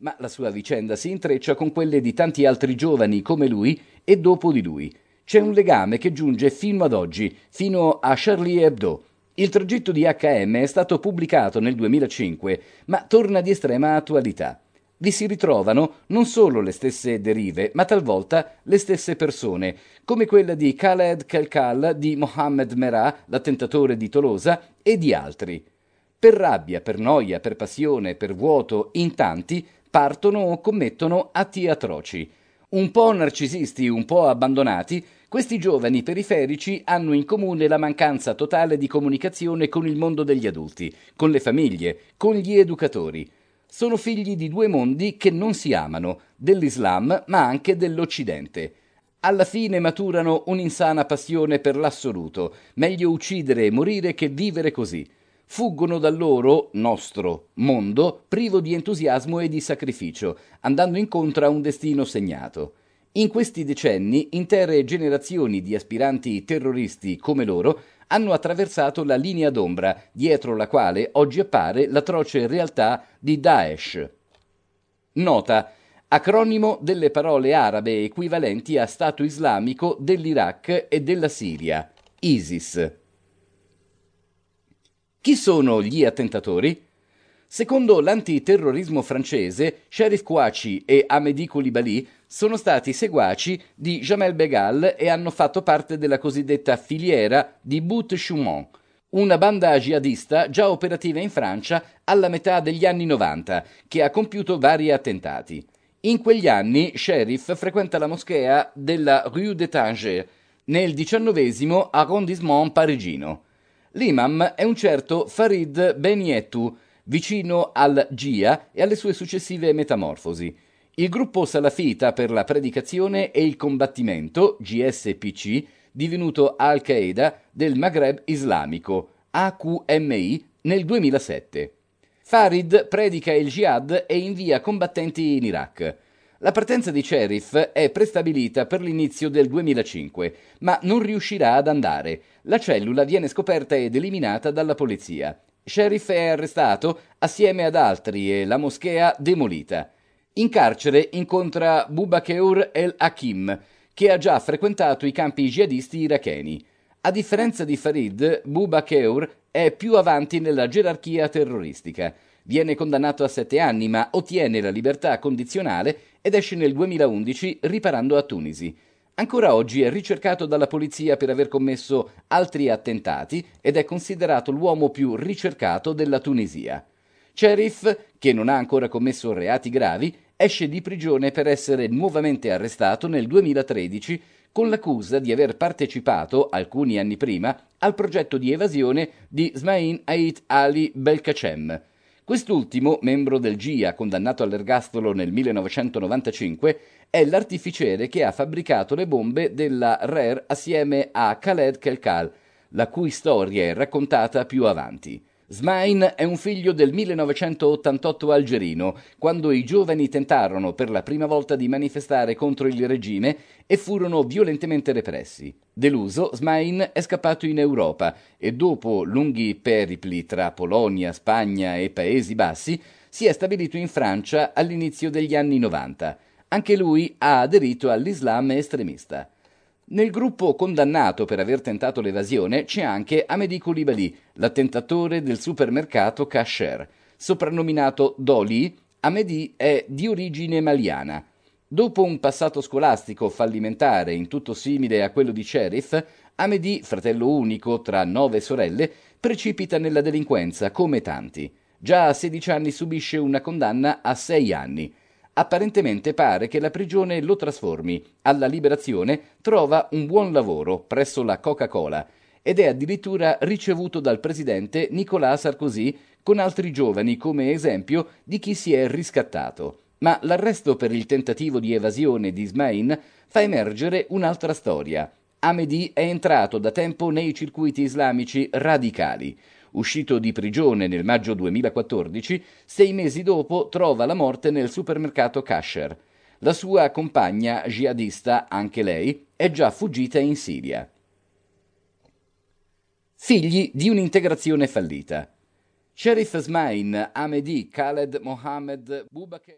ma la sua vicenda si intreccia con quelle di tanti altri giovani come lui e dopo di lui. C'è un legame che giunge fino ad oggi, fino a Charlie Hebdo. Il tragitto di HM è stato pubblicato nel 2005, ma torna di estrema attualità vi si ritrovano non solo le stesse derive, ma talvolta le stesse persone, come quella di Khaled Kelkal, di Mohammed Merah, l'attentatore di Tolosa, e di altri. Per rabbia, per noia, per passione, per vuoto, in tanti partono o commettono atti atroci. Un po' narcisisti, un po' abbandonati, questi giovani periferici hanno in comune la mancanza totale di comunicazione con il mondo degli adulti, con le famiglie, con gli educatori sono figli di due mondi che non si amano, dell'Islam ma anche dell'Occidente. Alla fine maturano un'insana passione per l'assoluto, meglio uccidere e morire che vivere così. Fuggono dal loro, nostro, mondo privo di entusiasmo e di sacrificio, andando incontro a un destino segnato. In questi decenni intere generazioni di aspiranti terroristi come loro hanno attraversato la linea d'ombra dietro la quale oggi appare l'atroce realtà di Daesh. Nota acronimo delle parole arabe equivalenti a Stato islamico dell'Iraq e della Siria, ISIS. Chi sono gli attentatori? Secondo l'antiterrorismo francese, Sheriff Kouachi e Amédi Koulibaly sono stati seguaci di Jamel Begal e hanno fatto parte della cosiddetta filiera di Bout Choumont, una banda jihadista già operativa in Francia alla metà degli anni 90, che ha compiuto vari attentati. In quegli anni Sheriff frequenta la moschea della Rue de Tanger, nel diciannovesimo arrondissement parigino. L'imam è un certo Farid Ben Yettou, vicino al GIA e alle sue successive metamorfosi. Il gruppo salafita per la predicazione e il combattimento, GSPC, divenuto Al-Qaeda del Maghreb islamico, AQMI, nel 2007. Farid predica il jihad e invia combattenti in Iraq. La partenza di Sheriff è prestabilita per l'inizio del 2005, ma non riuscirà ad andare. La cellula viene scoperta ed eliminata dalla polizia. Sheriff è arrestato assieme ad altri e la moschea demolita. In carcere incontra Bubakeur el-Hakim, che ha già frequentato i campi jihadisti iracheni. A differenza di Farid, Bubakeur è più avanti nella gerarchia terroristica. Viene condannato a sette anni, ma ottiene la libertà condizionale ed esce nel 2011 riparando a Tunisi. Ancora oggi è ricercato dalla polizia per aver commesso altri attentati ed è considerato l'uomo più ricercato della Tunisia. Sheriff, che non ha ancora commesso reati gravi, esce di prigione per essere nuovamente arrestato nel 2013 con l'accusa di aver partecipato, alcuni anni prima, al progetto di evasione di Smain Ait Ali Belkacem. Quest'ultimo, membro del GIA condannato all'ergastolo nel 1995, è l'artificiere che ha fabbricato le bombe della RER assieme a Khaled Kelkal, la cui storia è raccontata più avanti. Smain è un figlio del 1988 algerino, quando i giovani tentarono per la prima volta di manifestare contro il regime e furono violentemente repressi. Deluso, Smain è scappato in Europa e dopo lunghi peripli tra Polonia, Spagna e Paesi Bassi si è stabilito in Francia all'inizio degli anni 90. Anche lui ha aderito all'Islam estremista. Nel gruppo condannato per aver tentato l'evasione c'è anche Amédi Koulibaly, l'attentatore del supermercato Kasher. Soprannominato Doli, Amédi è di origine maliana. Dopo un passato scolastico fallimentare in tutto simile a quello di Sheriff, Amédi, fratello unico tra nove sorelle, precipita nella delinquenza come tanti. Già a 16 anni subisce una condanna a 6 anni. Apparentemente pare che la prigione lo trasformi. Alla liberazione trova un buon lavoro presso la Coca-Cola ed è addirittura ricevuto dal presidente Nicolas Sarkozy con altri giovani come esempio di chi si è riscattato. Ma l'arresto per il tentativo di evasione di Ismain fa emergere un'altra storia. Amedi è entrato da tempo nei circuiti islamici radicali. Uscito di prigione nel maggio 2014, sei mesi dopo trova la morte nel supermercato Kasher. La sua compagna jihadista, anche lei, è già fuggita in Siria. Figli di un'integrazione fallita. Sheriff Smain, Ahmedi, Khaled Mohammed, Bubakar